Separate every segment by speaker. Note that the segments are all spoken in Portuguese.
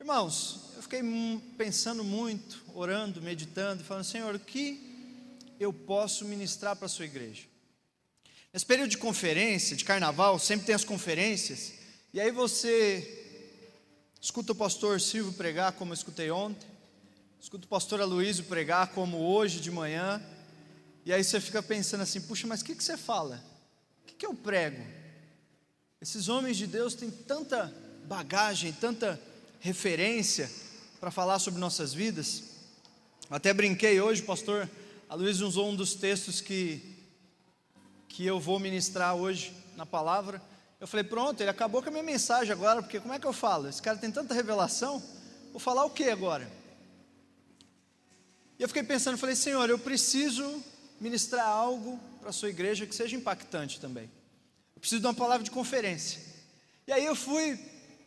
Speaker 1: Irmãos, eu fiquei pensando muito, orando, meditando, falando, Senhor, o que eu posso ministrar para a sua igreja? Nesse período de conferência, de carnaval, sempre tem as conferências, e aí você escuta o pastor Silvio pregar, como eu escutei ontem, escuta o pastor Aloysio pregar, como hoje de manhã, e aí você fica pensando assim: puxa, mas o que, que você fala? O que, que eu prego? Esses homens de Deus têm tanta bagagem, tanta referência para falar sobre nossas vidas. Até brinquei hoje, pastor a Luiz usou um dos textos que, que eu vou ministrar hoje na palavra. Eu falei, pronto, ele acabou com a minha mensagem agora, porque como é que eu falo? Esse cara tem tanta revelação, vou falar o que agora? E eu fiquei pensando, falei, Senhor, eu preciso ministrar algo para a sua igreja que seja impactante também. Eu preciso de uma palavra de conferência. E aí eu fui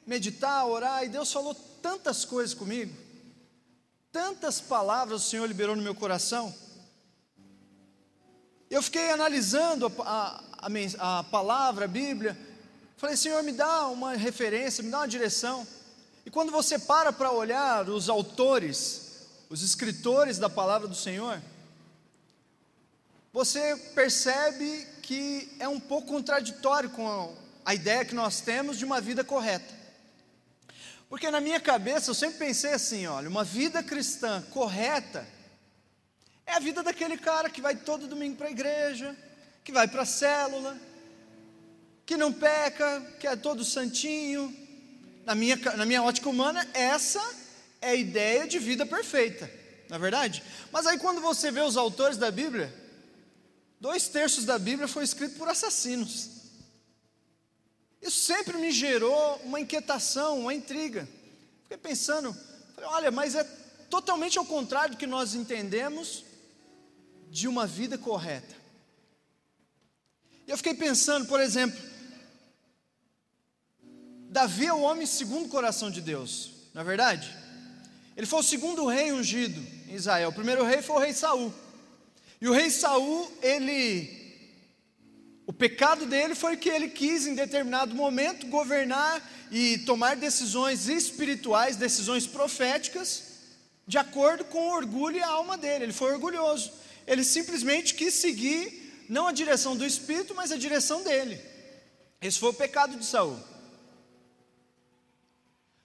Speaker 1: meditar, orar, e Deus falou tantas coisas comigo, tantas palavras o Senhor liberou no meu coração. Eu fiquei analisando a, a, a, palavra, a Bíblia, falei, Senhor, me dá uma referência, me dá uma direção. E quando você para para olhar os autores, os escritores da palavra do Senhor, você percebe que é um pouco contraditório com a ideia que nós temos de uma vida correta. Porque na minha cabeça eu sempre pensei assim: olha, uma vida cristã correta é a vida daquele cara que vai todo domingo para a igreja, que vai para a célula, que não peca, que é todo santinho. Na minha, na minha ótica humana, essa é a ideia de vida perfeita, não é verdade? Mas aí quando você vê os autores da Bíblia, dois terços da Bíblia foi escrito por assassinos. Isso sempre me gerou uma inquietação, uma intriga. Fiquei pensando, falei, olha, mas é totalmente ao contrário do que nós entendemos de uma vida correta. E eu fiquei pensando, por exemplo, Davi é o homem segundo o coração de Deus, não é verdade? Ele foi o segundo rei ungido em Israel. O primeiro rei foi o rei Saul. E o rei Saul, ele o pecado dele foi que ele quis, em determinado momento, governar e tomar decisões espirituais, decisões proféticas, de acordo com o orgulho e a alma dele. Ele foi orgulhoso. Ele simplesmente quis seguir, não a direção do espírito, mas a direção dele. Esse foi o pecado de Saul.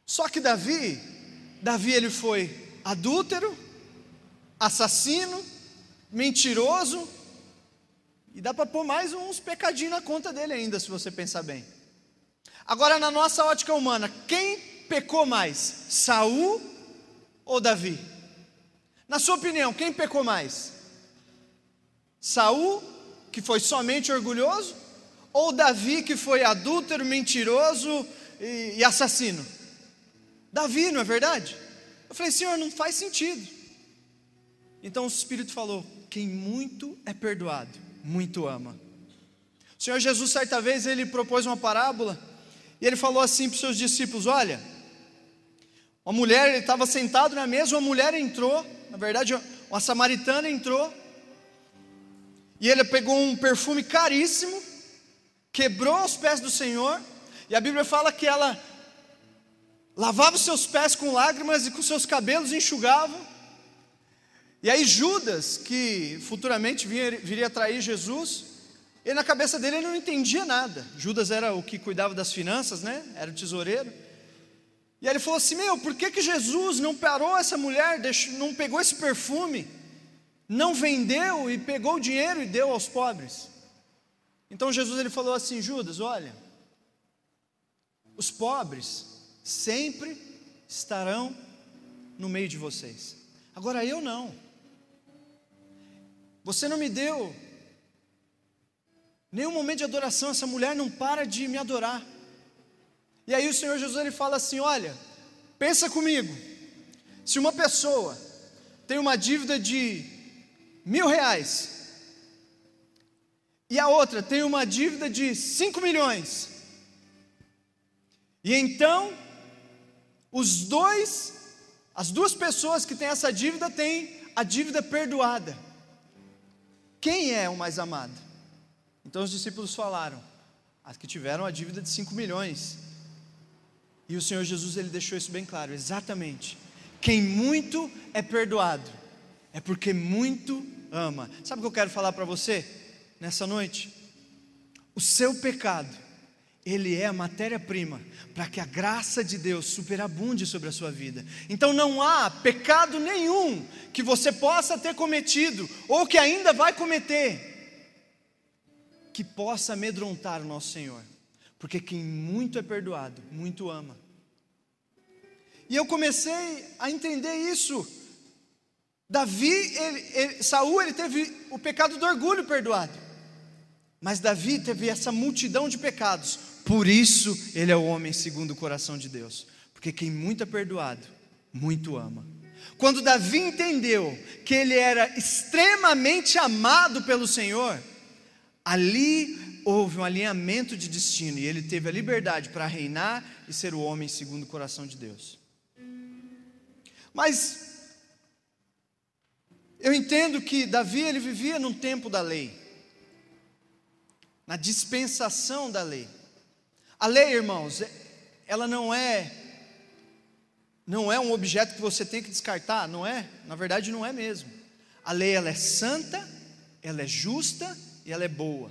Speaker 1: Só que Davi, Davi ele foi adúltero, assassino, mentiroso, e dá para pôr mais uns pecadinhos na conta dele ainda, se você pensar bem. Agora, na nossa ótica humana, quem pecou mais? Saul ou Davi? Na sua opinião, quem pecou mais? Saul, que foi somente orgulhoso, ou Davi, que foi adúltero, mentiroso e, e assassino? Davi, não é verdade? Eu falei, Senhor, não faz sentido. Então o Espírito falou: quem muito é perdoado, muito ama. O Senhor Jesus, certa vez, ele propôs uma parábola e ele falou assim para os seus discípulos: Olha, uma mulher, ele estava sentado na mesa, uma mulher entrou, na verdade, uma samaritana entrou, e ele pegou um perfume caríssimo, quebrou os pés do Senhor, e a Bíblia fala que ela lavava os seus pés com lágrimas e com seus cabelos enxugava. E aí Judas, que futuramente viria, viria trair Jesus, ele na cabeça dele ele não entendia nada. Judas era o que cuidava das finanças, né? Era o tesoureiro. E aí ele falou assim: Meu, por que, que Jesus não parou essa mulher, deixou, não pegou esse perfume, não vendeu e pegou o dinheiro e deu aos pobres? Então Jesus ele falou assim: Judas, olha, os pobres sempre estarão no meio de vocês. Agora eu não. Você não me deu nenhum momento de adoração, essa mulher não para de me adorar. E aí o Senhor Jesus ele fala assim: olha, pensa comigo, se uma pessoa tem uma dívida de mil reais e a outra tem uma dívida de cinco milhões, e então os dois, as duas pessoas que têm essa dívida têm a dívida perdoada. Quem é o mais amado? Então os discípulos falaram: as que tiveram a dívida de 5 milhões. E o Senhor Jesus ele deixou isso bem claro, exatamente. Quem muito é perdoado, é porque muito ama. Sabe o que eu quero falar para você nessa noite? O seu pecado, ele é a matéria-prima para que a graça de Deus superabunde sobre a sua vida. Então não há pecado nenhum que você possa ter cometido ou que ainda vai cometer que possa amedrontar o nosso Senhor, porque quem muito é perdoado, muito ama. E eu comecei a entender isso. Davi, ele, ele, Saul, ele teve o pecado do orgulho perdoado, mas Davi teve essa multidão de pecados. Por isso ele é o homem segundo o coração de Deus, porque quem muito é perdoado, muito ama. Quando Davi entendeu que ele era extremamente amado pelo Senhor, Ali houve um alinhamento de destino e ele teve a liberdade para reinar e ser o homem segundo o coração de Deus. Mas eu entendo que Davi ele vivia num tempo da lei, na dispensação da lei. A lei, irmãos, ela não é não é um objeto que você tem que descartar, não é? Na verdade não é mesmo. A lei ela é santa, ela é justa e ela é boa.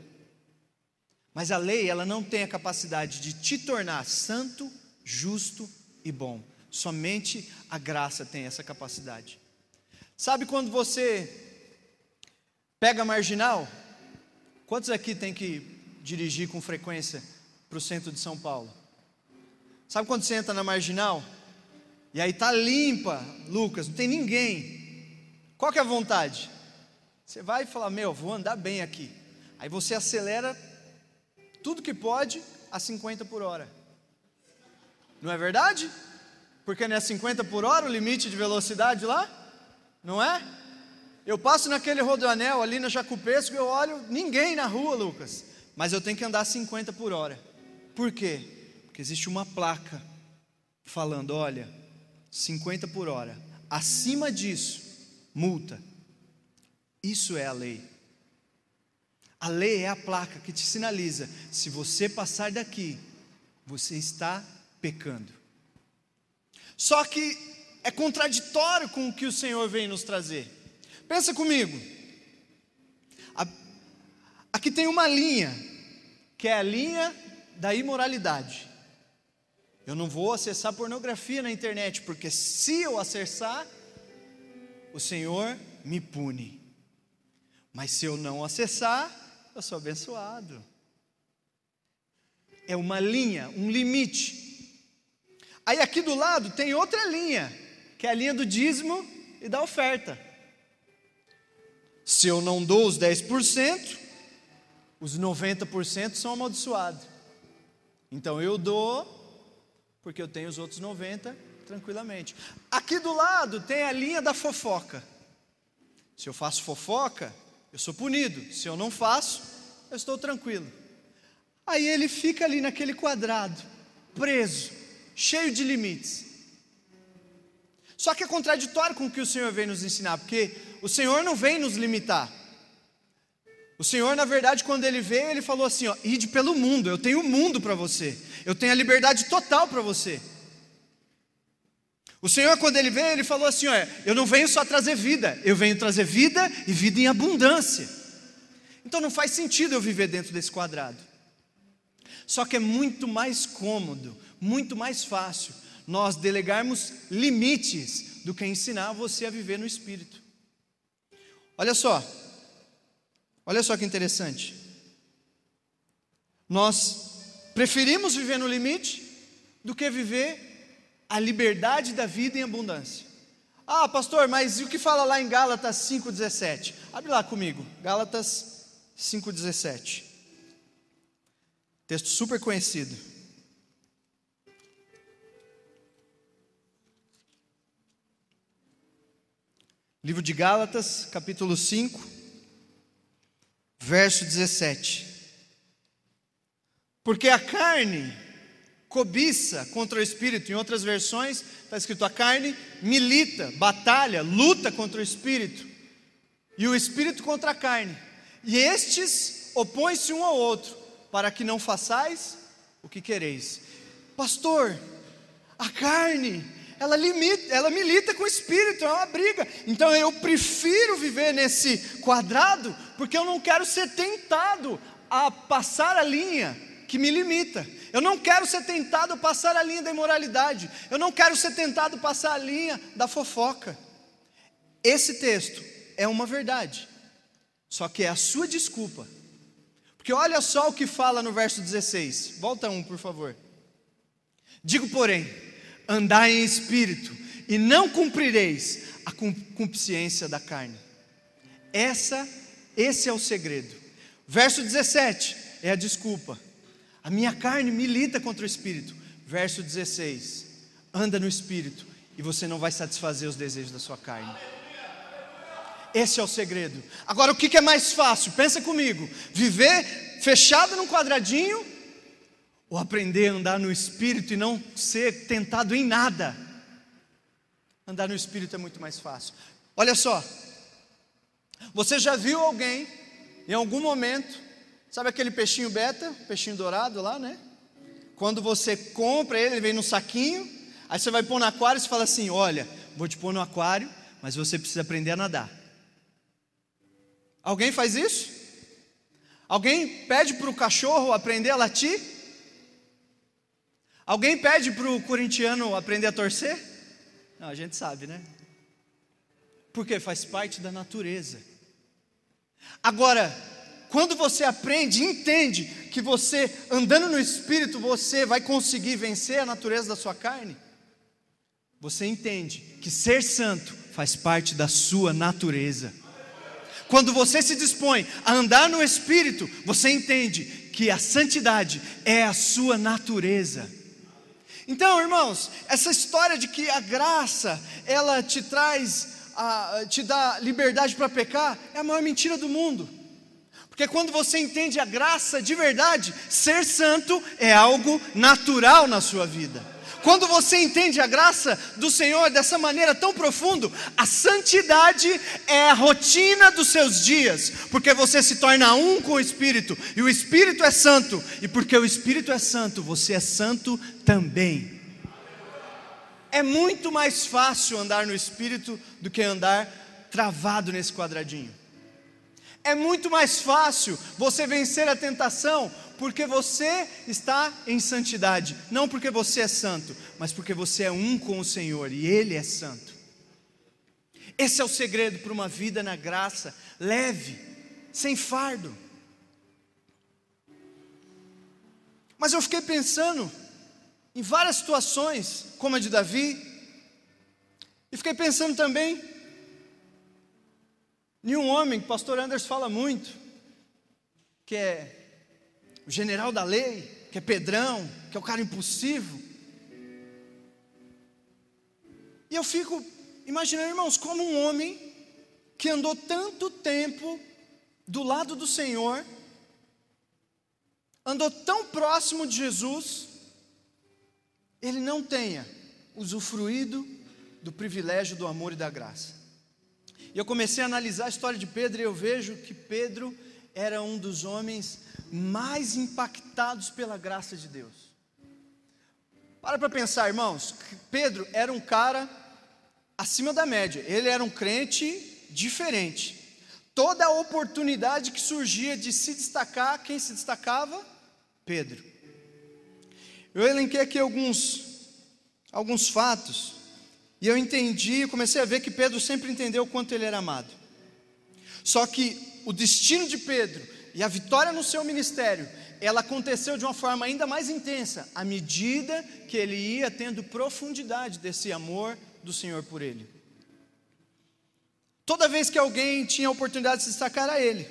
Speaker 1: Mas a lei, ela não tem a capacidade de te tornar santo, justo e bom. Somente a graça tem essa capacidade. Sabe quando você pega marginal? Quantos aqui tem que dirigir com frequência para o centro de São Paulo? Sabe quando você entra na marginal? E aí tá limpa, Lucas, não tem ninguém. Qual que é a vontade? Você vai e fala: Meu, vou andar bem aqui. Aí você acelera tudo que pode a 50 por hora. Não é verdade? Porque não é 50 por hora o limite de velocidade lá? Não é? Eu passo naquele rodoanel ali na Jacupesco e eu olho ninguém na rua, Lucas. Mas eu tenho que andar 50 por hora. Por quê? Porque existe uma placa falando, olha, 50 por hora. Acima disso, multa. Isso é a lei. A lei é a placa que te sinaliza: se você passar daqui, você está pecando. Só que é contraditório com o que o Senhor vem nos trazer. Pensa comigo. Aqui tem uma linha, que é a linha da imoralidade. Eu não vou acessar pornografia na internet, porque se eu acessar, o Senhor me pune. Mas se eu não acessar, eu sou abençoado. É uma linha, um limite. Aí aqui do lado tem outra linha, que é a linha do dízimo e da oferta. Se eu não dou os 10%, os 90% são amaldiçoados. Então eu dou, porque eu tenho os outros 90% tranquilamente. Aqui do lado tem a linha da fofoca. Se eu faço fofoca, eu sou punido. Se eu não faço, eu estou tranquilo. Aí ele fica ali naquele quadrado, preso, cheio de limites. Só que é contraditório com o que o Senhor vem nos ensinar, porque o Senhor não vem nos limitar. O Senhor, na verdade, quando ele veio, ele falou assim: ó, ide pelo mundo, eu tenho o mundo para você, eu tenho a liberdade total para você. O Senhor, quando Ele veio, Ele falou assim: olha, eu não venho só trazer vida, eu venho trazer vida e vida em abundância. Então não faz sentido eu viver dentro desse quadrado. Só que é muito mais cômodo, muito mais fácil nós delegarmos limites do que ensinar você a viver no Espírito. Olha só, olha só que interessante. Nós preferimos viver no limite do que viver a liberdade da vida em abundância. Ah, pastor, mas e o que fala lá em Gálatas 5,17? Abre lá comigo, Gálatas 5,17. Texto super conhecido. Livro de Gálatas, capítulo 5, verso 17. Porque a carne cobiça contra o espírito. Em outras versões está escrito: a carne milita, batalha, luta contra o espírito, e o espírito contra a carne. E estes opõem-se um ao outro, para que não façais o que quereis. Pastor, a carne, ela, limita, ela milita com o espírito, é uma briga. Então eu prefiro viver nesse quadrado, porque eu não quero ser tentado a passar a linha que me limita. Eu não quero ser tentado a passar a linha da imoralidade. Eu não quero ser tentado a passar a linha da fofoca. Esse texto é uma verdade, só que é a sua desculpa. Porque olha só o que fala no verso 16. Volta um, por favor. Digo, porém, andai em espírito, e não cumprireis a concupiscência da carne. Essa, esse é o segredo. Verso 17 é a desculpa. A minha carne milita contra o espírito. Verso 16: anda no espírito e você não vai satisfazer os desejos da sua carne. Esse é o segredo. Agora, o que é mais fácil? Pensa comigo: viver fechado num quadradinho ou aprender a andar no espírito e não ser tentado em nada. Andar no espírito é muito mais fácil. Olha só, você já viu alguém em algum momento, sabe aquele peixinho beta, peixinho dourado lá, né? Quando você compra ele, ele vem no saquinho, aí você vai pôr no aquário e fala assim: Olha, vou te pôr no aquário, mas você precisa aprender a nadar. Alguém faz isso? Alguém pede para o cachorro aprender a latir? Alguém pede para o corintiano aprender a torcer? Não, a gente sabe, né? Porque faz parte da natureza. Agora, quando você aprende entende que você, andando no Espírito, você vai conseguir vencer a natureza da sua carne, você entende que ser santo faz parte da sua natureza. Quando você se dispõe a andar no Espírito, você entende que a santidade é a sua natureza. Então, irmãos, essa história de que a graça ela te traz, a, te dá liberdade para pecar, é a maior mentira do mundo. Porque quando você entende a graça de verdade, ser santo é algo natural na sua vida. Quando você entende a graça do Senhor dessa maneira tão profunda, a santidade é a rotina dos seus dias, porque você se torna um com o Espírito, e o Espírito é santo, e porque o Espírito é santo, você é santo também. É muito mais fácil andar no Espírito do que andar travado nesse quadradinho. É muito mais fácil você vencer a tentação porque você está em santidade, não porque você é santo, mas porque você é um com o Senhor e Ele é santo. Esse é o segredo para uma vida na graça, leve, sem fardo. Mas eu fiquei pensando em várias situações, como a de Davi, e fiquei pensando também em um homem o pastor Anders fala muito, que é o general da lei, que é Pedrão, que é o cara impulsivo. E eu fico imaginando, irmãos, como um homem que andou tanto tempo do lado do Senhor, andou tão próximo de Jesus, ele não tenha usufruído do privilégio do amor e da graça. E eu comecei a analisar a história de Pedro e eu vejo que Pedro era um dos homens mais impactados pela graça de Deus. Para para pensar, irmãos, Pedro era um cara acima da média, ele era um crente diferente. Toda a oportunidade que surgia de se destacar, quem se destacava? Pedro. Eu elenquei aqui alguns, alguns fatos, e eu entendi, comecei a ver que Pedro sempre entendeu o quanto ele era amado. Só que o destino de Pedro e a vitória no seu ministério, ela aconteceu de uma forma ainda mais intensa, à medida que ele ia tendo profundidade desse amor do Senhor por ele. Toda vez que alguém tinha a oportunidade de se destacar a ele,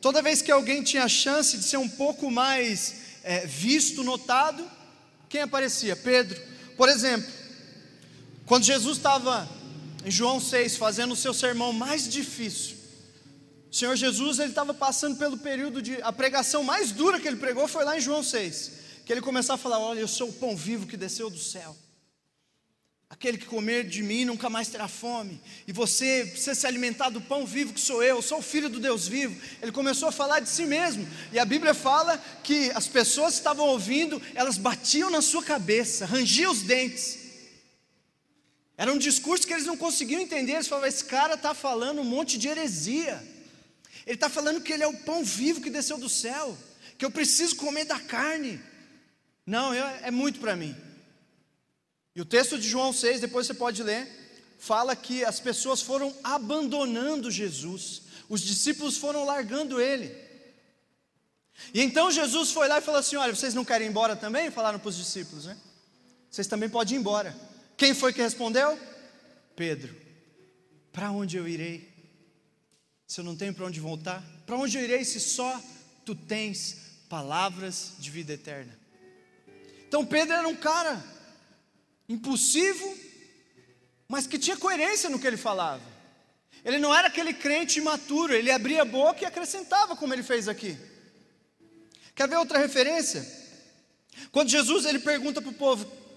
Speaker 1: toda vez que alguém tinha a chance de ser um pouco mais é, visto, notado, quem aparecia? Pedro. Por exemplo, quando Jesus estava em João 6 fazendo o seu sermão mais difícil, o Senhor Jesus ele estava passando pelo período de a pregação mais dura que ele pregou foi lá em João 6, que ele começou a falar: "Olha, eu sou o pão vivo que desceu do céu. Aquele que comer de mim nunca mais terá fome. E você precisa se alimentar do pão vivo que sou eu, sou o filho do Deus vivo. Ele começou a falar de si mesmo. E a Bíblia fala que as pessoas que estavam ouvindo, elas batiam na sua cabeça, rangiam os dentes. Era um discurso que eles não conseguiam entender. Eles falavam: esse cara está falando um monte de heresia. Ele está falando que ele é o pão vivo que desceu do céu, que eu preciso comer da carne. Não, é muito para mim. E o texto de João 6, depois você pode ler, fala que as pessoas foram abandonando Jesus, os discípulos foram largando ele. E então Jesus foi lá e falou assim: Olha, vocês não querem ir embora também? Falaram para os discípulos, né? Vocês também podem ir embora. Quem foi que respondeu? Pedro. Para onde eu irei? Se eu não tenho para onde voltar? Para onde eu irei se só tu tens palavras de vida eterna? Então Pedro era um cara impulsivo, mas que tinha coerência no que ele falava. Ele não era aquele crente imaturo, ele abria a boca e acrescentava, como ele fez aqui. Quer ver outra referência? Quando Jesus ele pergunta para o povo: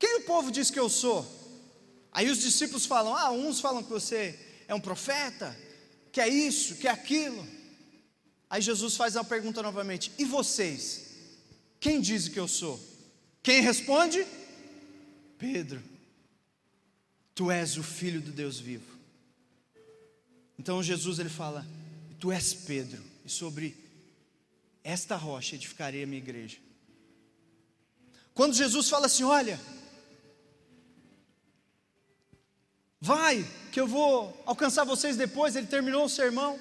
Speaker 1: Quem o povo diz que eu sou? Aí os discípulos falam: Ah, uns falam que você é um profeta, que é isso, que é aquilo. Aí Jesus faz a pergunta novamente: E vocês? Quem diz que eu sou? Quem responde? Pedro, tu és o filho do Deus vivo. Então Jesus ele fala: Tu és Pedro, e sobre esta rocha edificarei a minha igreja. Quando Jesus fala assim: Olha, vai, que eu vou alcançar vocês depois. Ele terminou o sermão,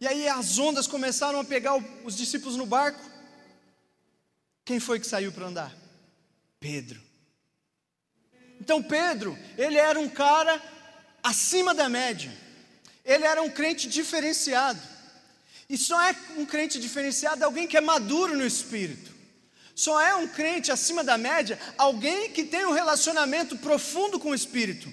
Speaker 1: e aí as ondas começaram a pegar os discípulos no barco. Quem foi que saiu para andar? Pedro. Então Pedro, ele era um cara acima da média. Ele era um crente diferenciado. E só é um crente diferenciado alguém que é maduro no espírito. Só é um crente acima da média alguém que tem um relacionamento profundo com o espírito.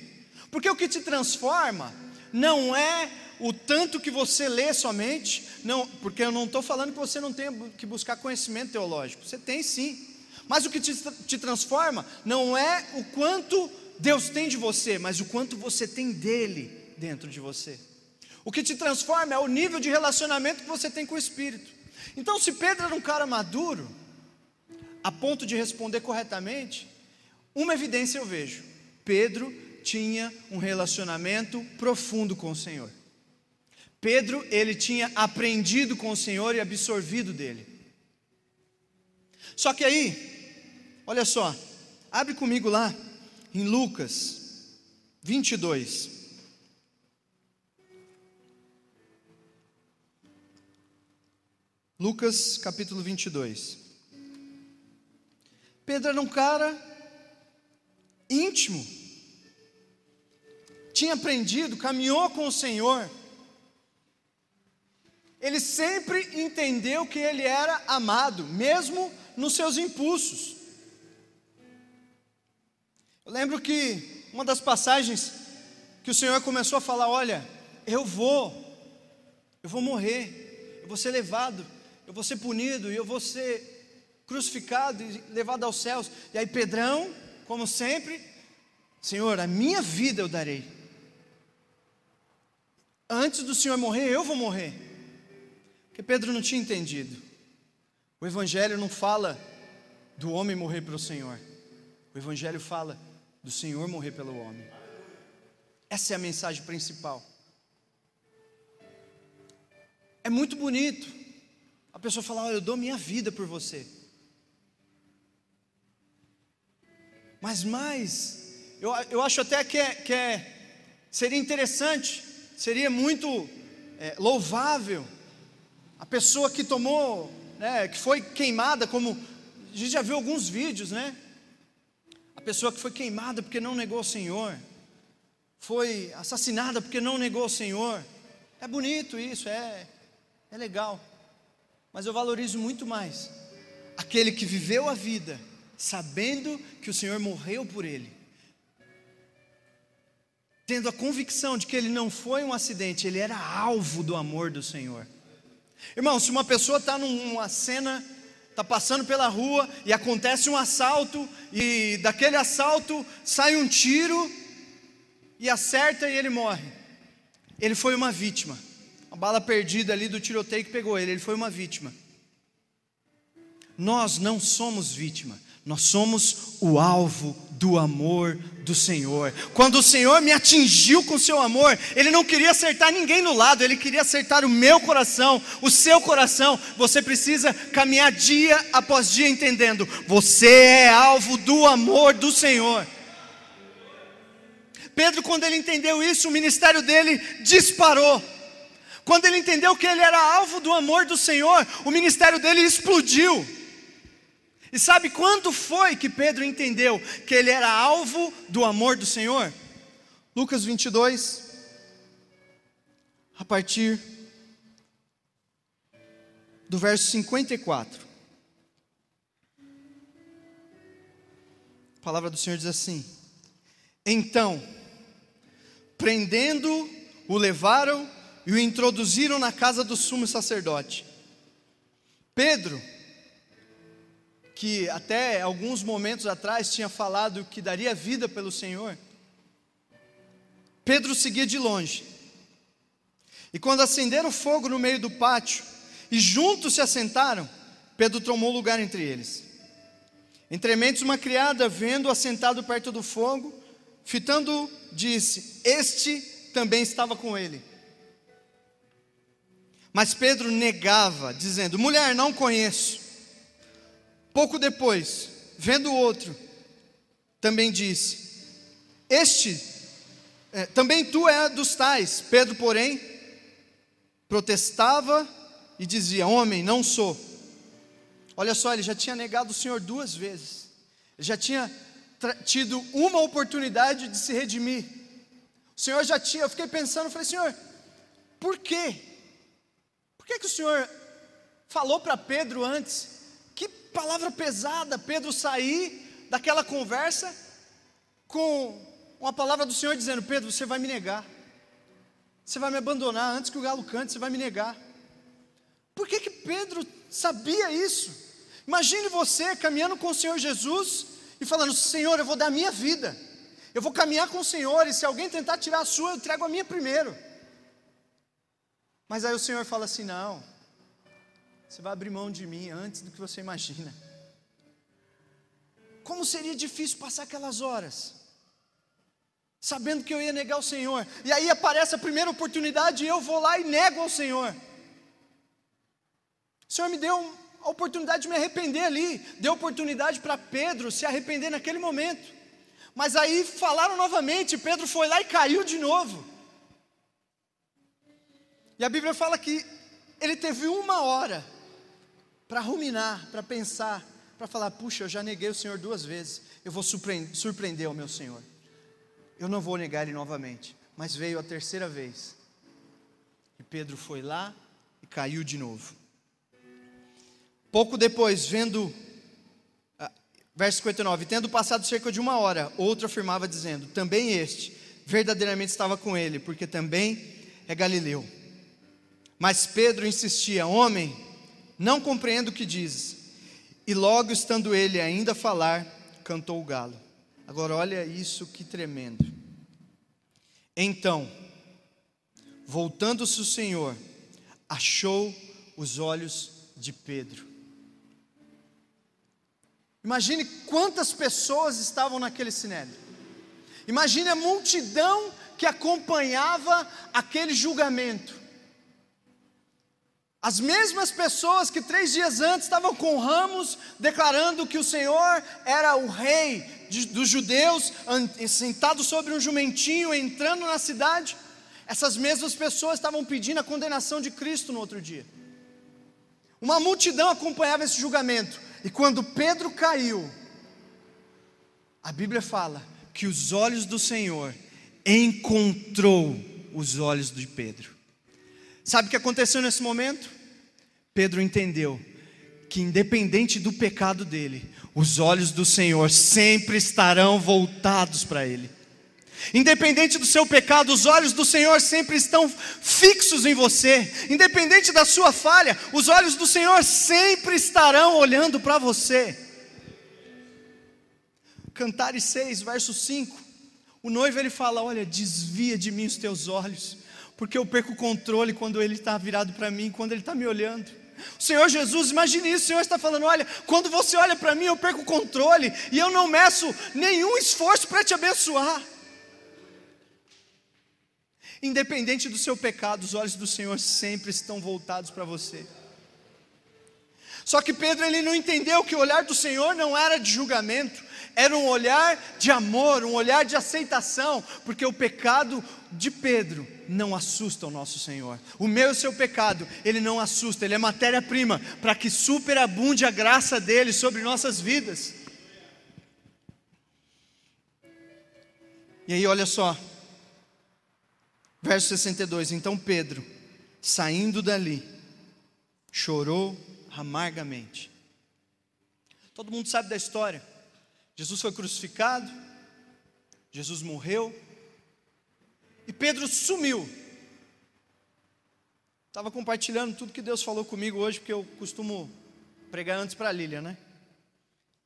Speaker 1: Porque o que te transforma não é o tanto que você lê somente, não, porque eu não estou falando que você não tenha que buscar conhecimento teológico. Você tem sim. Mas o que te, te transforma não é o quanto Deus tem de você, mas o quanto você tem dele dentro de você. O que te transforma é o nível de relacionamento que você tem com o Espírito. Então, se Pedro era um cara maduro, a ponto de responder corretamente, uma evidência eu vejo: Pedro tinha um relacionamento profundo com o Senhor. Pedro, ele tinha aprendido com o Senhor e absorvido dele. Só que aí, Olha só, abre comigo lá em Lucas 22. Lucas capítulo 22. Pedro era um cara íntimo, tinha aprendido, caminhou com o Senhor, ele sempre entendeu que ele era amado, mesmo nos seus impulsos. Eu lembro que uma das passagens que o Senhor começou a falar: Olha, eu vou, eu vou morrer, eu vou ser levado, eu vou ser punido, e eu vou ser crucificado e levado aos céus. E aí, Pedrão, como sempre, Senhor, a minha vida eu darei. Antes do Senhor morrer, eu vou morrer. Porque Pedro não tinha entendido. O Evangelho não fala do homem morrer para o Senhor. O Evangelho fala do Senhor morrer pelo homem. Essa é a mensagem principal. É muito bonito a pessoa falar: Olha, eu dou minha vida por você. Mas mais, eu, eu acho até que, é, que é, seria interessante, seria muito é, louvável a pessoa que tomou, né, que foi queimada, como a gente já viu alguns vídeos, né? A pessoa que foi queimada porque não negou o Senhor, foi assassinada porque não negou o Senhor. É bonito isso, é, é legal. Mas eu valorizo muito mais aquele que viveu a vida sabendo que o Senhor morreu por ele, tendo a convicção de que ele não foi um acidente, ele era alvo do amor do Senhor. Irmão, se uma pessoa está numa cena está passando pela rua e acontece um assalto, e daquele assalto sai um tiro e acerta e ele morre. Ele foi uma vítima. A bala perdida ali do tiroteio que pegou ele, ele foi uma vítima. Nós não somos vítima, nós somos o alvo do amor do Senhor. Quando o Senhor me atingiu com seu amor, Ele não queria acertar ninguém no lado, Ele queria acertar o meu coração, o seu coração. Você precisa caminhar dia após dia entendendo: você é alvo do amor do Senhor. Pedro, quando ele entendeu isso, o ministério dele disparou. Quando ele entendeu que ele era alvo do amor do Senhor, o ministério dele explodiu. E sabe quando foi que Pedro entendeu que ele era alvo do amor do Senhor? Lucas 22, a partir do verso 54. A palavra do Senhor diz assim: Então, prendendo, o levaram e o introduziram na casa do sumo sacerdote. Pedro, que até alguns momentos atrás tinha falado que daria vida pelo Senhor, Pedro seguia de longe. E quando acenderam fogo no meio do pátio e juntos se assentaram, Pedro tomou lugar entre eles. Entre mentes, uma criada, vendo assentado perto do fogo, fitando, disse: Este também estava com ele. Mas Pedro negava, dizendo: Mulher, não conheço. Pouco depois, vendo o outro, também disse: Este, é, também tu é dos tais. Pedro, porém, protestava e dizia: Homem, não sou. Olha só, ele já tinha negado o Senhor duas vezes, ele já tinha tido uma oportunidade de se redimir. O Senhor já tinha, eu fiquei pensando, falei: Senhor, por quê? Por que, que o Senhor falou para Pedro antes? Palavra pesada, Pedro sair daquela conversa com uma palavra do Senhor dizendo: Pedro, você vai me negar, você vai me abandonar antes que o galo cante, você vai me negar. Por que, que Pedro sabia isso? Imagine você caminhando com o Senhor Jesus e falando: Senhor, eu vou dar a minha vida, eu vou caminhar com o Senhor, e se alguém tentar tirar a sua, eu trago a minha primeiro. Mas aí o Senhor fala assim: não, você vai abrir mão de mim antes do que você imagina. Como seria difícil passar aquelas horas, sabendo que eu ia negar o Senhor, e aí aparece a primeira oportunidade e eu vou lá e nego ao Senhor. O Senhor me deu a oportunidade de me arrepender ali, deu oportunidade para Pedro se arrepender naquele momento. Mas aí falaram novamente, Pedro foi lá e caiu de novo. E a Bíblia fala que ele teve uma hora para ruminar, para pensar, para falar: puxa, eu já neguei o Senhor duas vezes, eu vou surpreender, o meu Senhor. Eu não vou negar Ele novamente. Mas veio a terceira vez. E Pedro foi lá e caiu de novo. Pouco depois, vendo, ah, verso 59, tendo passado cerca de uma hora, outro afirmava dizendo: também este verdadeiramente estava com ele, porque também é galileu. Mas Pedro insistia: homem, não compreendo o que dizes. E logo estando ele ainda a falar, cantou o galo. Agora olha isso que tremendo. Então, voltando-se o Senhor, achou os olhos de Pedro. Imagine quantas pessoas estavam naquele sinédrio. Imagine a multidão que acompanhava aquele julgamento. As mesmas pessoas que três dias antes estavam com ramos, declarando que o Senhor era o rei de, dos judeus, sentado sobre um jumentinho, entrando na cidade, essas mesmas pessoas estavam pedindo a condenação de Cristo no outro dia. Uma multidão acompanhava esse julgamento, e quando Pedro caiu, a Bíblia fala que os olhos do Senhor encontrou os olhos de Pedro. Sabe o que aconteceu nesse momento? Pedro entendeu que, independente do pecado dele, os olhos do Senhor sempre estarão voltados para ele. Independente do seu pecado, os olhos do Senhor sempre estão fixos em você. Independente da sua falha, os olhos do Senhor sempre estarão olhando para você. Cantares 6, verso 5. O noivo ele fala: Olha, desvia de mim os teus olhos, porque eu perco o controle quando ele está virado para mim, quando ele está me olhando. O Senhor Jesus, imagine isso, o Senhor está falando: olha, quando você olha para mim, eu perco o controle e eu não meço nenhum esforço para te abençoar. Independente do seu pecado, os olhos do Senhor sempre estão voltados para você. Só que Pedro ele não entendeu que o olhar do Senhor não era de julgamento, era um olhar de amor, um olhar de aceitação, porque o pecado de Pedro não assusta o nosso Senhor. O meu e o seu pecado, ele não assusta, ele é matéria-prima para que superabunde a graça dele sobre nossas vidas. E aí, olha só, verso 62: Então Pedro, saindo dali, chorou amargamente. Todo mundo sabe da história. Jesus foi crucificado, Jesus morreu, e Pedro sumiu. Estava compartilhando tudo que Deus falou comigo hoje, porque eu costumo pregar antes para a Lília, né?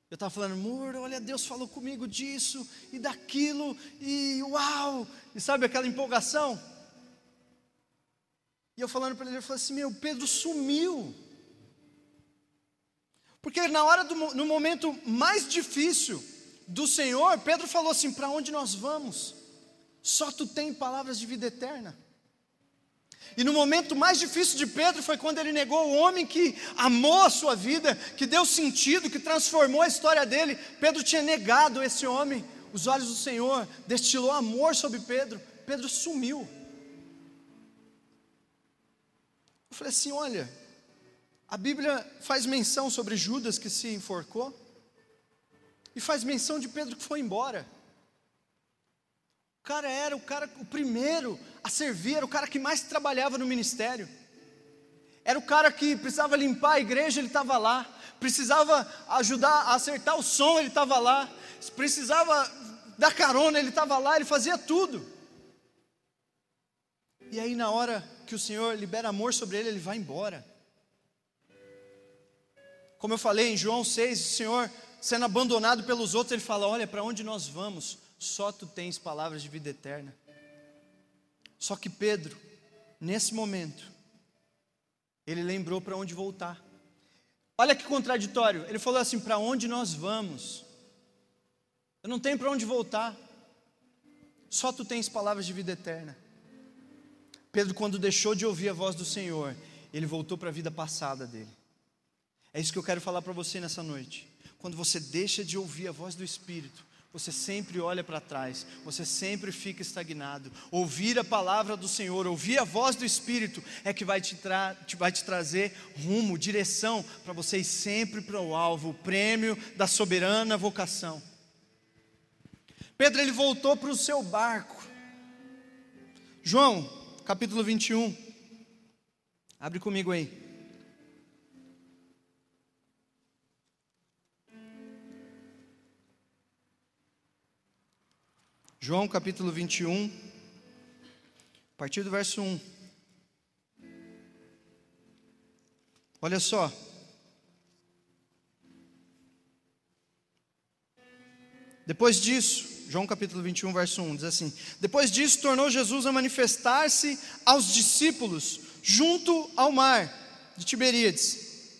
Speaker 1: Eu estava falando, amor, olha, Deus falou comigo disso e daquilo, e uau! E sabe aquela empolgação? E eu falando para ele, eu falei assim: meu, Pedro sumiu. Porque na hora do no momento mais difícil do Senhor, Pedro falou assim: "Para onde nós vamos? Só tu tem palavras de vida eterna". E no momento mais difícil de Pedro foi quando ele negou o homem que amou a sua vida, que deu sentido, que transformou a história dele. Pedro tinha negado esse homem. Os olhos do Senhor destilou amor sobre Pedro. Pedro sumiu. Eu falei assim: olha, a Bíblia faz menção sobre Judas que se enforcou, e faz menção de Pedro que foi embora. O cara era o cara o primeiro a servir, era o cara que mais trabalhava no ministério. Era o cara que precisava limpar a igreja, ele estava lá. Precisava ajudar a acertar o som, ele estava lá. Precisava dar carona, ele estava lá, ele fazia tudo. E aí, na hora que o Senhor libera amor sobre ele, ele vai embora. Como eu falei em João 6, o Senhor sendo abandonado pelos outros, ele fala: Olha, para onde nós vamos? Só tu tens palavras de vida eterna. Só que Pedro, nesse momento, ele lembrou para onde voltar. Olha que contraditório. Ele falou assim: Para onde nós vamos? Eu não tenho para onde voltar. Só tu tens palavras de vida eterna. Pedro, quando deixou de ouvir a voz do Senhor, ele voltou para a vida passada dele. É isso que eu quero falar para você nessa noite. Quando você deixa de ouvir a voz do Espírito, você sempre olha para trás, você sempre fica estagnado. Ouvir a palavra do Senhor, ouvir a voz do Espírito é que vai te, tra vai te trazer rumo, direção para você ir sempre para o alvo, o prêmio da soberana vocação. Pedro ele voltou para o seu barco. João, capítulo 21. Abre comigo aí. João capítulo 21, a partir do verso 1. Olha só. Depois disso, João capítulo 21, verso 1 diz assim: Depois disso, tornou Jesus a manifestar-se aos discípulos junto ao mar de Tiberíades.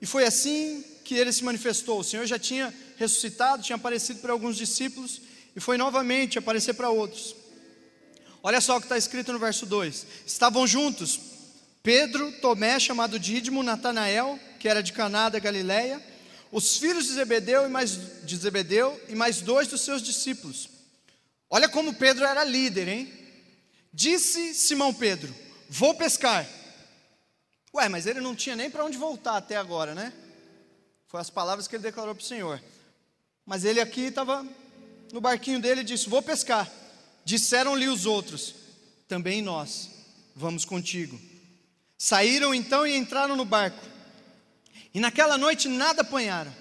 Speaker 1: E foi assim que ele se manifestou. O Senhor já tinha ressuscitado, tinha aparecido para alguns discípulos e foi novamente aparecer para outros. Olha só o que está escrito no verso 2: Estavam juntos Pedro, Tomé, chamado Dídimo, Natanael, que era de Caná da Galileia, os filhos de Zebedeu e mais de Zebedeu e mais dois dos seus discípulos. Olha como Pedro era líder, hein? Disse Simão Pedro: Vou pescar. Ué, mas ele não tinha nem para onde voltar até agora, né? Foi as palavras que ele declarou para o Senhor. Mas ele aqui estava no barquinho dele e disse: Vou pescar. Disseram-lhe os outros: Também nós vamos contigo. Saíram então e entraram no barco. E naquela noite nada apanharam.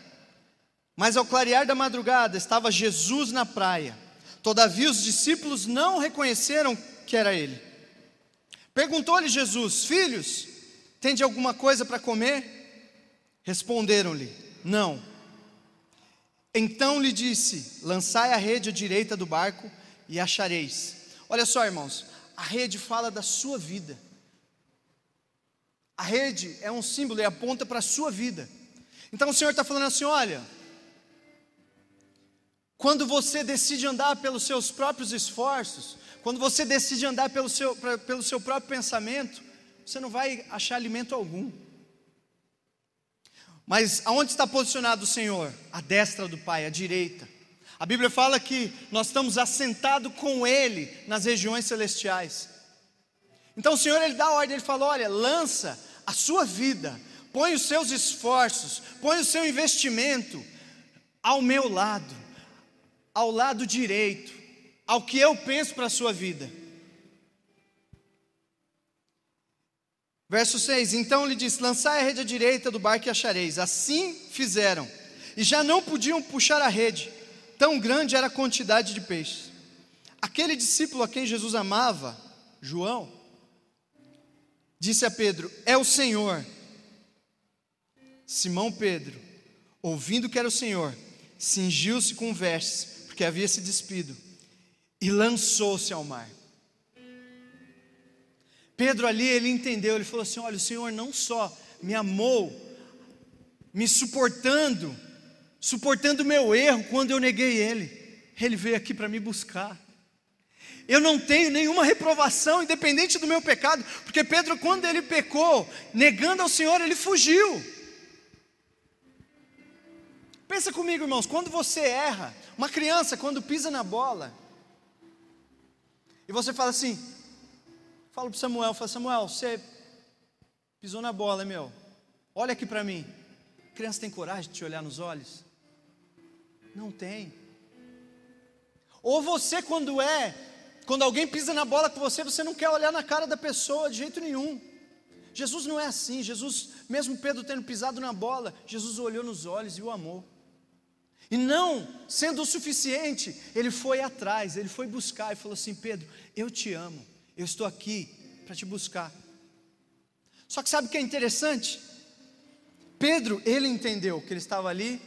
Speaker 1: Mas ao clarear da madrugada estava Jesus na praia. Todavia os discípulos não reconheceram que era ele. Perguntou-lhe Jesus: Filhos, tende alguma coisa para comer? Responderam-lhe: Não. Então lhe disse: Lançai a rede à direita do barco e achareis. Olha só, irmãos, a rede fala da sua vida. A rede é um símbolo e aponta para a sua vida. Então o Senhor está falando assim: olha, quando você decide andar pelos seus próprios esforços, quando você decide andar pelo seu, pra, pelo seu próprio pensamento, você não vai achar alimento algum. Mas aonde está posicionado o Senhor? A destra do Pai, a direita. A Bíblia fala que nós estamos assentados com Ele nas regiões celestiais. Então o Senhor ele dá ordem, ele fala: olha, lança a sua vida, põe os seus esforços, põe o seu investimento ao meu lado, ao lado direito, ao que eu penso para a sua vida. Verso 6: Então lhe disse: Lançai a rede à direita do barco e achareis. Assim fizeram, e já não podiam puxar a rede, tão grande era a quantidade de peixes. Aquele discípulo a quem Jesus amava, João, disse a Pedro: É o Senhor. Simão Pedro, ouvindo que era o Senhor, cingiu-se com vestes, porque havia se despido, e lançou-se ao mar. Pedro ali, ele entendeu, ele falou assim: Olha, o Senhor não só me amou, me suportando, suportando o meu erro quando eu neguei Ele, Ele veio aqui para me buscar eu não tenho nenhuma reprovação, independente do meu pecado, porque Pedro, quando ele pecou, negando ao Senhor, ele fugiu. Pensa comigo, irmãos, quando você erra, uma criança, quando pisa na bola, e você fala assim, fala para Samuel, fala, Samuel, você pisou na bola, meu, olha aqui para mim. A criança tem coragem de te olhar nos olhos? Não tem. Ou você, quando é quando alguém pisa na bola com você, você não quer olhar na cara da pessoa de jeito nenhum. Jesus não é assim. Jesus, mesmo Pedro tendo pisado na bola, Jesus olhou nos olhos e o amou. E não sendo o suficiente, ele foi atrás, ele foi buscar e falou assim: Pedro, eu te amo, eu estou aqui para te buscar. Só que sabe o que é interessante? Pedro, ele entendeu que ele estava ali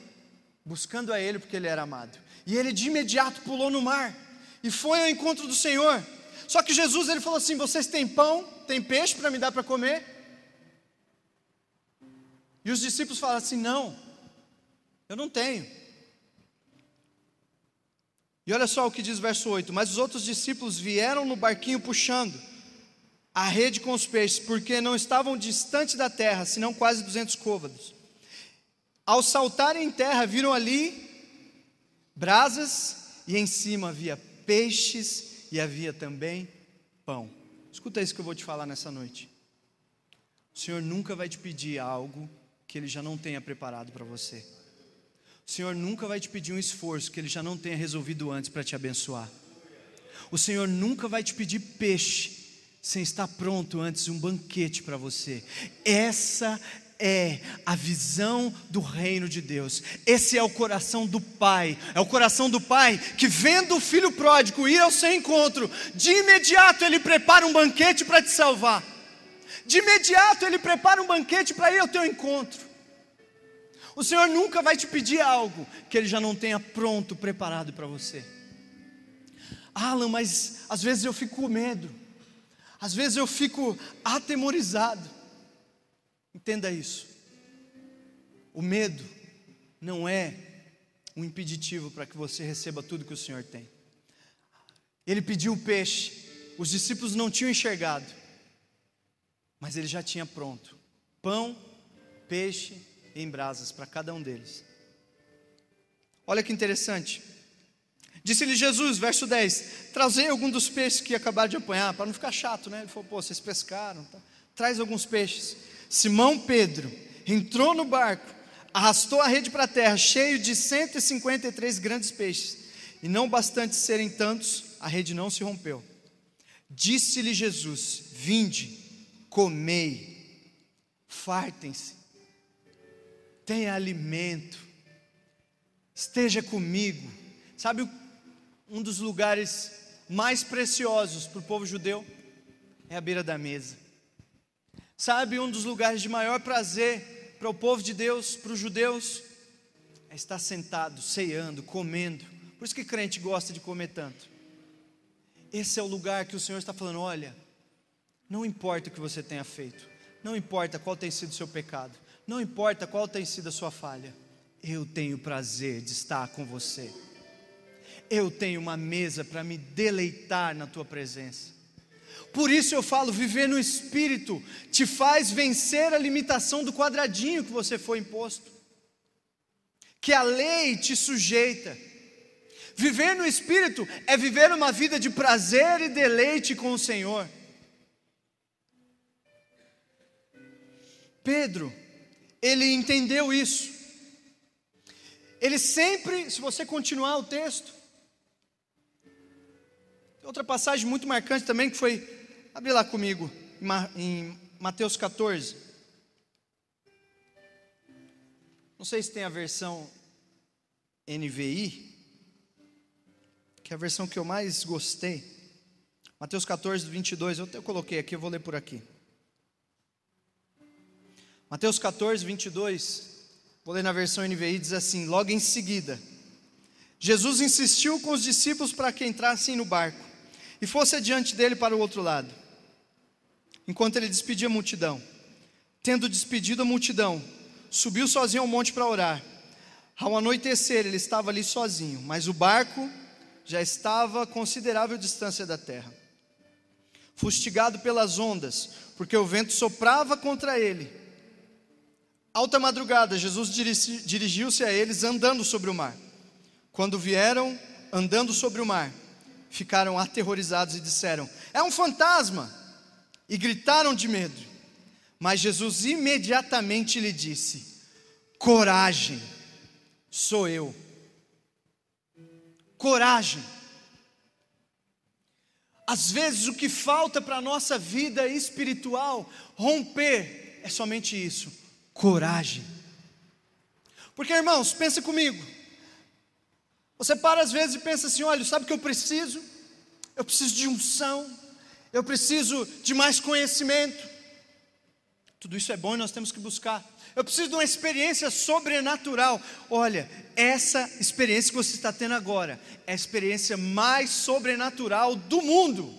Speaker 1: buscando a ele porque ele era amado. E ele de imediato pulou no mar e foi ao encontro do Senhor. Só que Jesus ele falou assim: vocês têm pão, tem peixe para me dar para comer? E os discípulos falaram assim: não, eu não tenho. E olha só o que diz o verso 8: Mas os outros discípulos vieram no barquinho puxando a rede com os peixes, porque não estavam distante da terra, senão quase 200 côvados. Ao saltarem em terra, viram ali brasas e em cima havia peixes e havia também pão. Escuta isso que eu vou te falar nessa noite. O Senhor nunca vai te pedir algo que Ele já não tenha preparado para você. O Senhor nunca vai te pedir um esforço que Ele já não tenha resolvido antes para te abençoar. O Senhor nunca vai te pedir peixe sem estar pronto antes um banquete para você. Essa é a visão do reino de Deus. Esse é o coração do Pai. É o coração do Pai que, vendo o filho pródigo ir ao seu encontro, de imediato ele prepara um banquete para te salvar. De imediato ele prepara um banquete para ir ao teu encontro. O Senhor nunca vai te pedir algo que ele já não tenha pronto, preparado para você. Alan, mas às vezes eu fico com medo. Às vezes eu fico atemorizado. Entenda isso. O medo não é um impeditivo para que você receba tudo que o Senhor tem. Ele pediu o peixe, os discípulos não tinham enxergado, mas ele já tinha pronto: pão, peixe em brasas para cada um deles. Olha que interessante. Disse-lhe Jesus, verso 10: Trazei algum dos peixes que acabaram de apanhar, para não ficar chato, né? Ele falou: Pô, vocês pescaram, tá? traz alguns peixes. Simão Pedro entrou no barco, arrastou a rede para a terra, cheio de 153 grandes peixes, e não bastante serem tantos, a rede não se rompeu. Disse-lhe Jesus: Vinde, comei, fartem-se, tenha alimento, esteja comigo. Sabe um dos lugares mais preciosos para o povo judeu é a beira da mesa. Sabe, um dos lugares de maior prazer para o povo de Deus, para os judeus, é estar sentado, ceando, comendo. Por isso que crente gosta de comer tanto. Esse é o lugar que o Senhor está falando: olha, não importa o que você tenha feito, não importa qual tem sido o seu pecado, não importa qual tem sido a sua falha, eu tenho prazer de estar com você. Eu tenho uma mesa para me deleitar na tua presença. Por isso eu falo, viver no espírito te faz vencer a limitação do quadradinho que você foi imposto. Que a lei te sujeita. Viver no espírito é viver uma vida de prazer e deleite com o Senhor. Pedro, ele entendeu isso. Ele sempre, se você continuar o texto, outra passagem muito marcante também que foi, abre lá comigo, em Mateus 14. Não sei se tem a versão NVI, que é a versão que eu mais gostei. Mateus 14, 22, eu, eu coloquei aqui, eu vou ler por aqui. Mateus 14, 22, vou ler na versão NVI, diz assim: Logo em seguida, Jesus insistiu com os discípulos para que entrassem no barco e fosse adiante dele para o outro lado, enquanto ele despedia a multidão. Tendo despedido a multidão, subiu sozinho ao monte para orar. Ao anoitecer, ele estava ali sozinho, mas o barco já estava a considerável distância da terra. Fustigado pelas ondas, porque o vento soprava contra ele, Alta madrugada, Jesus dirigiu-se a eles andando sobre o mar. Quando vieram andando sobre o mar, ficaram aterrorizados e disseram: É um fantasma! E gritaram de medo. Mas Jesus imediatamente lhe disse: Coragem, sou eu. Coragem. Às vezes o que falta para a nossa vida espiritual romper é somente isso coragem. Porque, irmãos, pensa comigo. Você para às vezes e pensa assim: olha, sabe o que eu preciso? Eu preciso de unção, eu preciso de mais conhecimento. Tudo isso é bom e nós temos que buscar. Eu preciso de uma experiência sobrenatural. Olha, essa experiência que você está tendo agora é a experiência mais sobrenatural do mundo.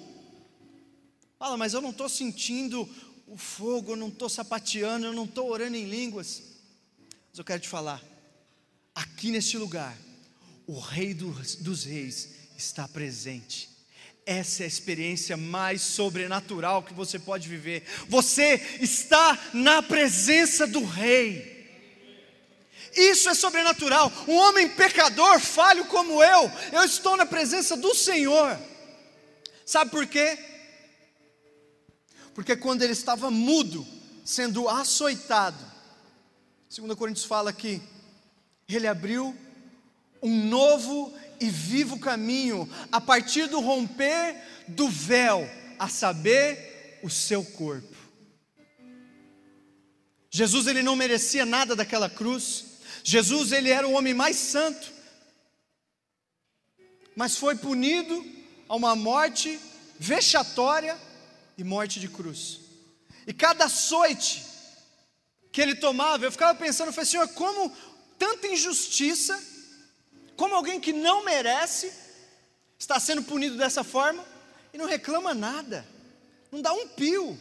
Speaker 1: Fala, mas eu não estou sentindo o fogo, eu não estou sapateando, eu não estou orando em línguas. Mas eu quero te falar, aqui neste lugar, o Rei dos, dos Reis está presente. Essa é a experiência mais sobrenatural que você pode viver. Você está na presença do Rei. Isso é sobrenatural. Um homem pecador, falho como eu, eu estou na presença do Senhor. Sabe por quê? Porque quando ele estava mudo, sendo açoitado, 2 Coríntios fala que ele abriu um novo e vivo caminho a partir do romper do véu, a saber, o seu corpo. Jesus ele não merecia nada daquela cruz. Jesus ele era o homem mais santo, mas foi punido a uma morte vexatória e morte de cruz. E cada açoite que ele tomava, eu ficava pensando, eu falei, Senhor, como tanta injustiça, como alguém que não merece, está sendo punido dessa forma e não reclama nada, não dá um pio.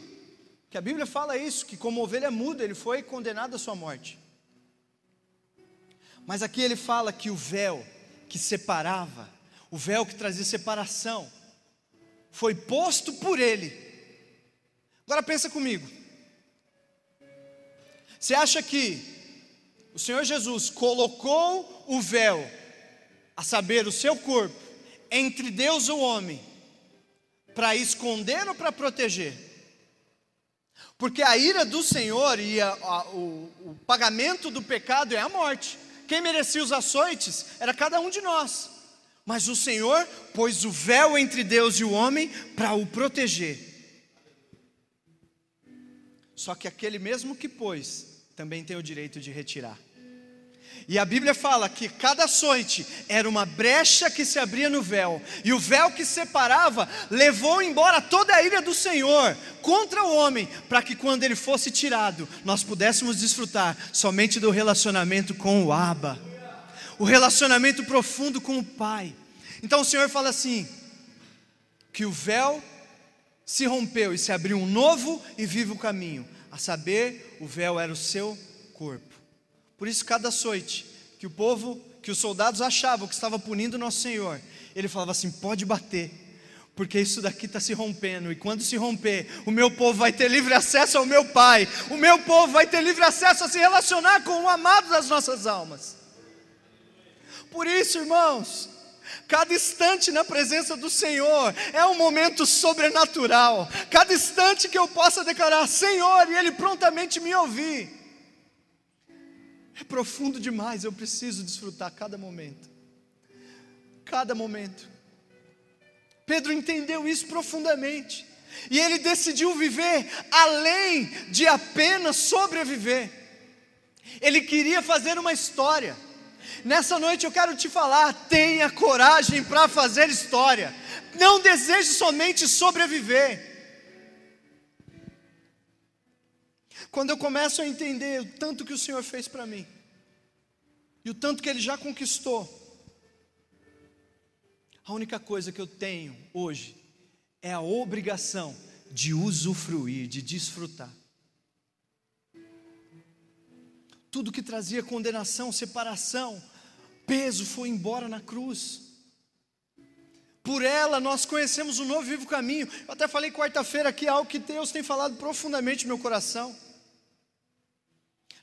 Speaker 1: Que a Bíblia fala isso, que como ovelha muda, ele foi condenado à sua morte. Mas aqui ele fala que o véu que separava, o véu que trazia separação, foi posto por ele Agora pensa comigo. Você acha que o Senhor Jesus colocou o véu, a saber, o seu corpo, entre Deus e o homem, para esconder ou para proteger? Porque a ira do Senhor e a, a, o, o pagamento do pecado é a morte. Quem merecia os açoites era cada um de nós. Mas o Senhor pôs o véu entre Deus e o homem para o proteger. Só que aquele mesmo que pôs, também tem o direito de retirar. E a Bíblia fala que cada açoite era uma brecha que se abria no véu, e o véu que separava levou embora toda a ira do Senhor contra o homem, para que quando ele fosse tirado, nós pudéssemos desfrutar somente do relacionamento com o Abba, o relacionamento profundo com o Pai. Então o Senhor fala assim: que o véu se rompeu e se abriu um novo e vivo caminho, a saber, o véu era o seu corpo. Por isso, cada açoite que o povo, que os soldados achavam que estava punindo nosso Senhor, ele falava assim: pode bater, porque isso daqui está se rompendo, e quando se romper, o meu povo vai ter livre acesso ao meu Pai, o meu povo vai ter livre acesso a se relacionar com o amado das nossas almas. Por isso, irmãos, Cada instante na presença do Senhor é um momento sobrenatural. Cada instante que eu possa declarar Senhor e Ele prontamente me ouvir é profundo demais, eu preciso desfrutar cada momento. Cada momento. Pedro entendeu isso profundamente. E ele decidiu viver além de apenas sobreviver. Ele queria fazer uma história. Nessa noite eu quero te falar: tenha coragem para fazer história. Não deseje somente sobreviver. Quando eu começo a entender o tanto que o Senhor fez para mim, e o tanto que Ele já conquistou, a única coisa que eu tenho hoje é a obrigação de usufruir, de desfrutar. Tudo que trazia condenação, separação, peso foi embora na cruz. Por ela nós conhecemos o novo vivo caminho. Eu até falei quarta-feira aqui algo que Deus tem falado profundamente no meu coração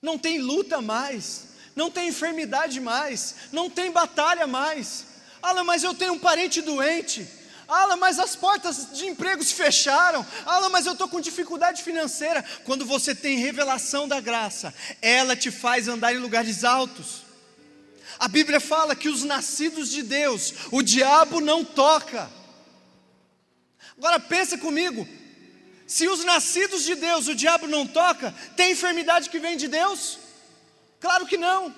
Speaker 1: não tem luta mais, não tem enfermidade mais, não tem batalha mais. Alan, mas eu tenho um parente doente. Alan, mas as portas de emprego se fecharam. Alan, mas eu estou com dificuldade financeira. Quando você tem revelação da graça, ela te faz andar em lugares altos. A Bíblia fala que os nascidos de Deus, o diabo não toca. Agora pensa comigo, se os nascidos de Deus o diabo não toca, tem enfermidade que vem de Deus? Claro que não.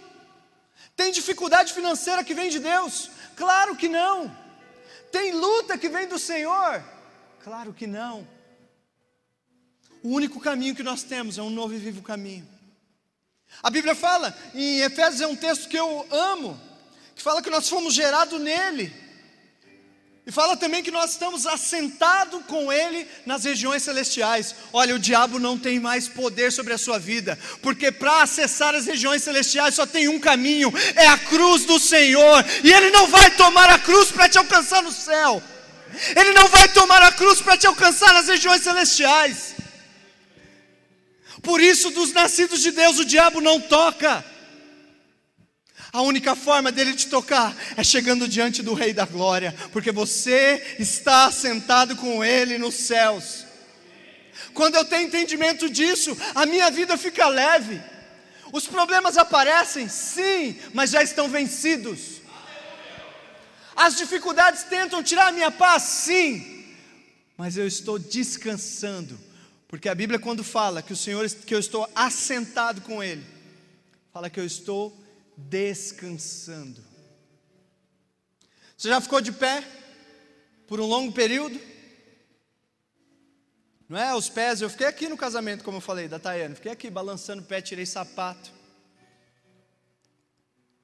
Speaker 1: Tem dificuldade financeira que vem de Deus? Claro que não. Tem luta que vem do Senhor? Claro que não. O único caminho que nós temos é um novo e vivo caminho. A Bíblia fala, em Efésios é um texto que eu amo, que fala que nós fomos gerados nele e fala também que nós estamos assentados com Ele nas regiões celestiais. Olha, o diabo não tem mais poder sobre a sua vida, porque para acessar as regiões celestiais só tem um caminho: é a cruz do Senhor. E Ele não vai tomar a cruz para te alcançar no céu, Ele não vai tomar a cruz para te alcançar nas regiões celestiais. Por isso, dos nascidos de Deus, o diabo não toca. A única forma dele te tocar é chegando diante do Rei da Glória, porque você está sentado com Ele nos céus. Quando eu tenho entendimento disso, a minha vida fica leve. Os problemas aparecem, sim, mas já estão vencidos. As dificuldades tentam tirar a minha paz, sim, mas eu estou descansando, porque a Bíblia quando fala que o Senhor que eu estou assentado com ele, fala que eu estou descansando. Você já ficou de pé por um longo período? Não é? Os pés, eu fiquei aqui no casamento, como eu falei, da Tayane. Fiquei aqui balançando o pé, tirei sapato.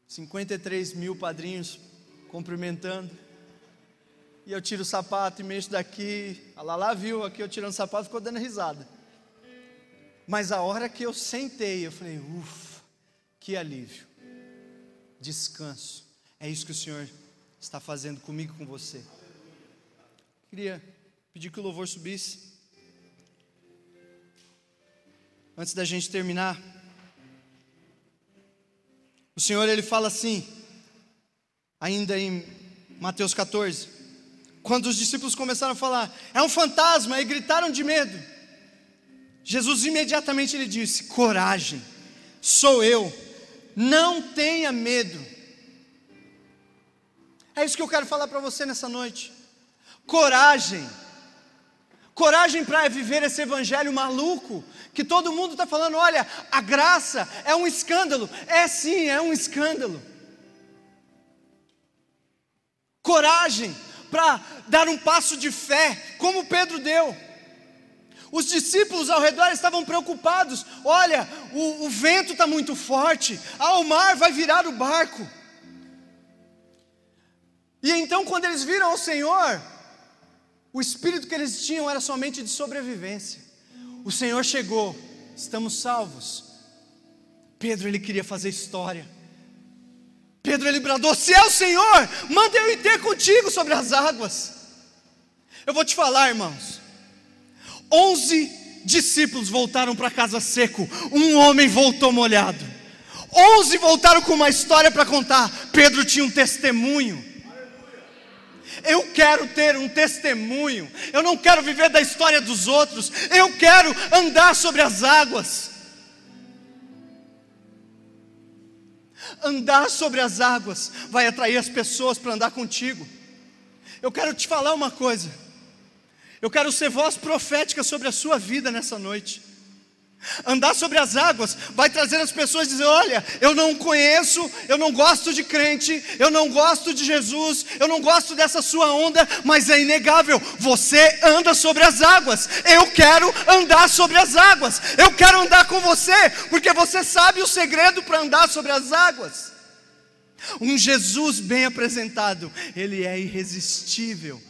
Speaker 1: 53 mil padrinhos cumprimentando. E eu tiro o sapato e mexo daqui. A Lala viu aqui eu tirando o sapato, ficou dando risada. Mas a hora que eu sentei, eu falei, ufa, que alívio descanso. É isso que o Senhor está fazendo comigo com você. Queria pedir que o louvor subisse. Antes da gente terminar, o Senhor ele fala assim, ainda em Mateus 14, quando os discípulos começaram a falar, é um fantasma, e gritaram de medo. Jesus imediatamente lhe disse: coragem, sou eu não tenha medo. É isso que eu quero falar para você nessa noite. Coragem. coragem para viver esse evangelho maluco, que todo mundo está falando: olha, a graça é um escândalo. É sim, é um escândalo. Coragem para dar um passo de fé, como Pedro deu. Os discípulos ao redor estavam preocupados: olha, o, o vento está muito forte, ah, o mar vai virar o barco. E então, quando eles viram ao Senhor, o espírito que eles tinham era somente de sobrevivência. O Senhor chegou, estamos salvos. Pedro ele queria fazer história. Pedro ele bradou: Se é o Senhor, manda eu ir ter contigo sobre as águas. Eu vou te falar, irmãos. Onze discípulos voltaram para casa seco, um homem voltou molhado. Onze voltaram com uma história para contar. Pedro tinha um testemunho. Eu quero ter um testemunho. Eu não quero viver da história dos outros. Eu quero andar sobre as águas. Andar sobre as águas vai atrair as pessoas para andar contigo. Eu quero te falar uma coisa. Eu quero ser voz profética sobre a sua vida nessa noite. Andar sobre as águas vai trazer as pessoas a dizer: Olha, eu não conheço, eu não gosto de crente, eu não gosto de Jesus, eu não gosto dessa sua onda, mas é inegável, você anda sobre as águas. Eu quero andar sobre as águas, eu quero andar com você, porque você sabe o segredo para andar sobre as águas. Um Jesus bem apresentado, ele é irresistível.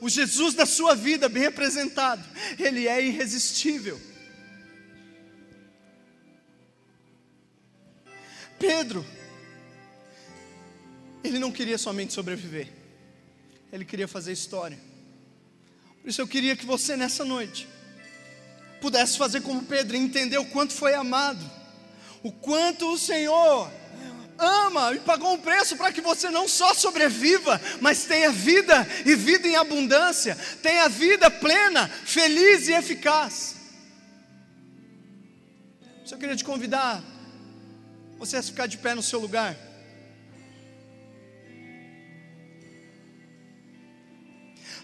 Speaker 1: O Jesus da sua vida bem apresentado, ele é irresistível. Pedro, ele não queria somente sobreviver, ele queria fazer história. Por isso eu queria que você nessa noite pudesse fazer como Pedro, entender o quanto foi amado, o quanto o Senhor ama e pagou um preço para que você não só sobreviva, mas tenha vida e vida em abundância, tenha vida plena, feliz e eficaz. Eu queria te convidar você ficar de pé no seu lugar.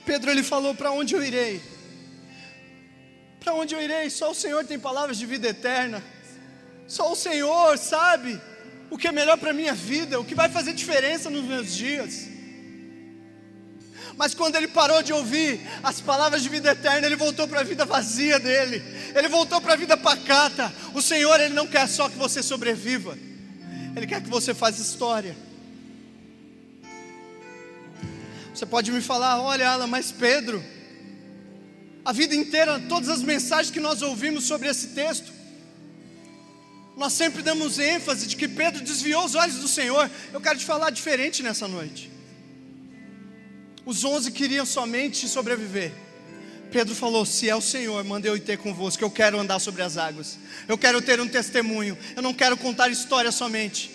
Speaker 1: Pedro ele falou: Para onde eu irei? Para onde eu irei? Só o Senhor tem palavras de vida eterna. Só o Senhor sabe o que é melhor para a minha vida, o que vai fazer diferença nos meus dias. Mas quando ele parou de ouvir as palavras de vida eterna, ele voltou para a vida vazia dele. Ele voltou para a vida pacata. O Senhor, ele não quer só que você sobreviva. Ele quer que você faça história. Você pode me falar, olha, Alan, mas Pedro, a vida inteira, todas as mensagens que nós ouvimos sobre esse texto, nós sempre damos ênfase de que Pedro desviou os olhos do Senhor. Eu quero te falar diferente nessa noite. Os onze queriam somente sobreviver. Pedro falou: Se é o Senhor, manda eu ir ter convosco. Eu quero andar sobre as águas. Eu quero ter um testemunho. Eu não quero contar história somente.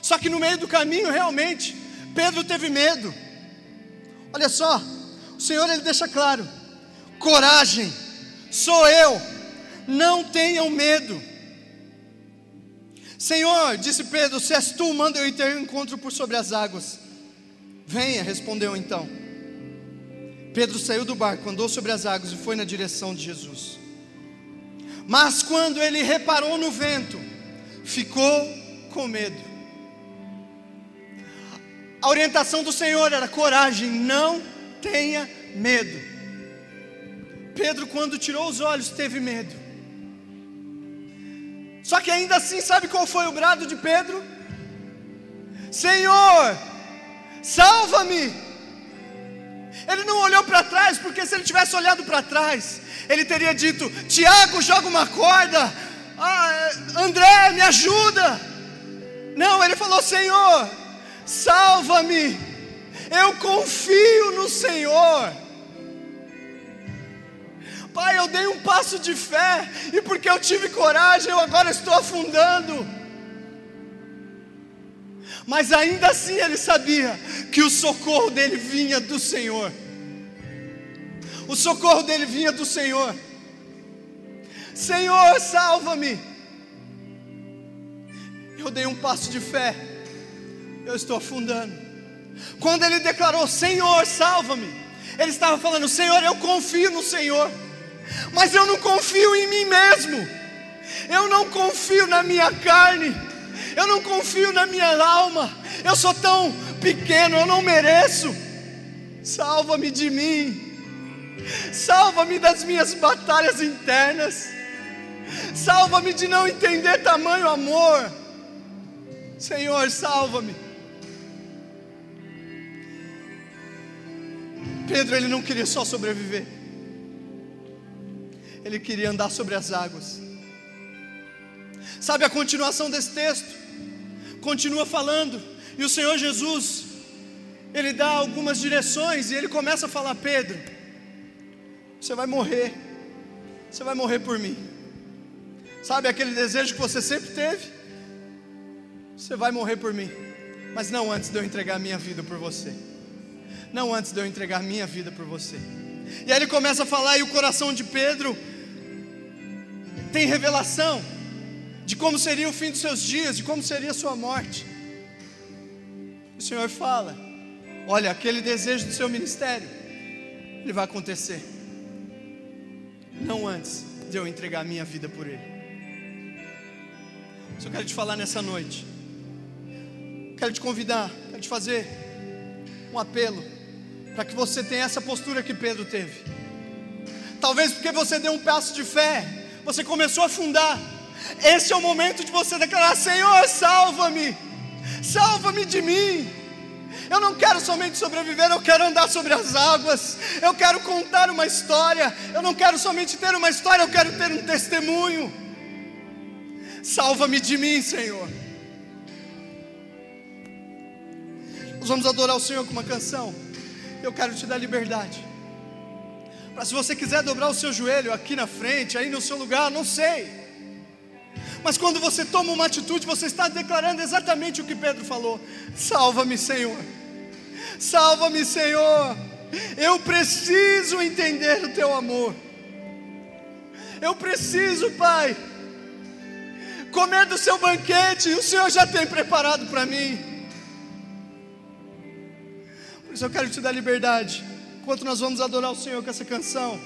Speaker 1: Só que no meio do caminho, realmente, Pedro teve medo. Olha só, o Senhor ele deixa claro: coragem, sou eu, não tenham medo. Senhor, disse Pedro, se és tu, manda eu ir ter um encontro por sobre as águas. Venha, respondeu então. Pedro saiu do barco, andou sobre as águas e foi na direção de Jesus. Mas quando ele reparou no vento, ficou com medo. A orientação do Senhor era coragem, não tenha medo. Pedro, quando tirou os olhos, teve medo. Só que ainda assim, sabe qual foi o brado de Pedro? Senhor, salva-me. Ele não olhou para trás, porque se ele tivesse olhado para trás, ele teria dito: Tiago, joga uma corda. Ah, André, me ajuda. Não, ele falou: Senhor, salva-me. Eu confio no Senhor. Pai, eu dei um passo de fé, e porque eu tive coragem, eu agora estou afundando. Mas ainda assim ele sabia que o socorro dele vinha do Senhor. O socorro dele vinha do Senhor. Senhor, salva-me. Eu dei um passo de fé, eu estou afundando. Quando ele declarou: Senhor, salva-me, Ele estava falando: Senhor, eu confio no Senhor, mas eu não confio em mim mesmo, eu não confio na minha carne, eu não confio na minha alma, eu sou tão pequeno, eu não mereço. Salva-me de mim, salva-me das minhas batalhas internas, salva-me de não entender tamanho amor. Senhor, salva-me. Pedro, ele não queria só sobreviver, ele queria andar sobre as águas. Sabe a continuação desse texto? Continua falando, e o Senhor Jesus, ele dá algumas direções e ele começa a falar: Pedro, você vai morrer, você vai morrer por mim. Sabe aquele desejo que você sempre teve? Você vai morrer por mim, mas não antes de eu entregar minha vida por você. Não antes de eu entregar minha vida por você. E aí ele começa a falar, e o coração de Pedro tem revelação de como seria o fim dos seus dias, de como seria a sua morte. O Senhor fala: Olha, aquele desejo do seu ministério, ele vai acontecer, não antes de eu entregar a minha vida por ele. Só quero te falar nessa noite, quero te convidar, quero te fazer um apelo, para que você tenha essa postura que Pedro teve. Talvez porque você deu um passo de fé, você começou a afundar. Esse é o momento de você declarar: Senhor, salva-me, salva-me de mim. Eu não quero somente sobreviver, eu quero andar sobre as águas. Eu quero contar uma história. Eu não quero somente ter uma história, eu quero ter um testemunho. Salva-me de mim, Senhor. Nós vamos adorar o Senhor com uma canção. Eu quero te dar liberdade. Para se você quiser dobrar o seu joelho aqui na frente, aí no seu lugar, não sei. Mas quando você toma uma atitude, você está declarando exatamente o que Pedro falou: Salva-me, Senhor. Salva-me, Senhor. Eu preciso entender o teu amor. Eu preciso, Pai, comer do seu banquete, o Senhor já tem preparado para mim. Por isso eu quero te dar liberdade. Enquanto nós vamos adorar o Senhor com essa canção.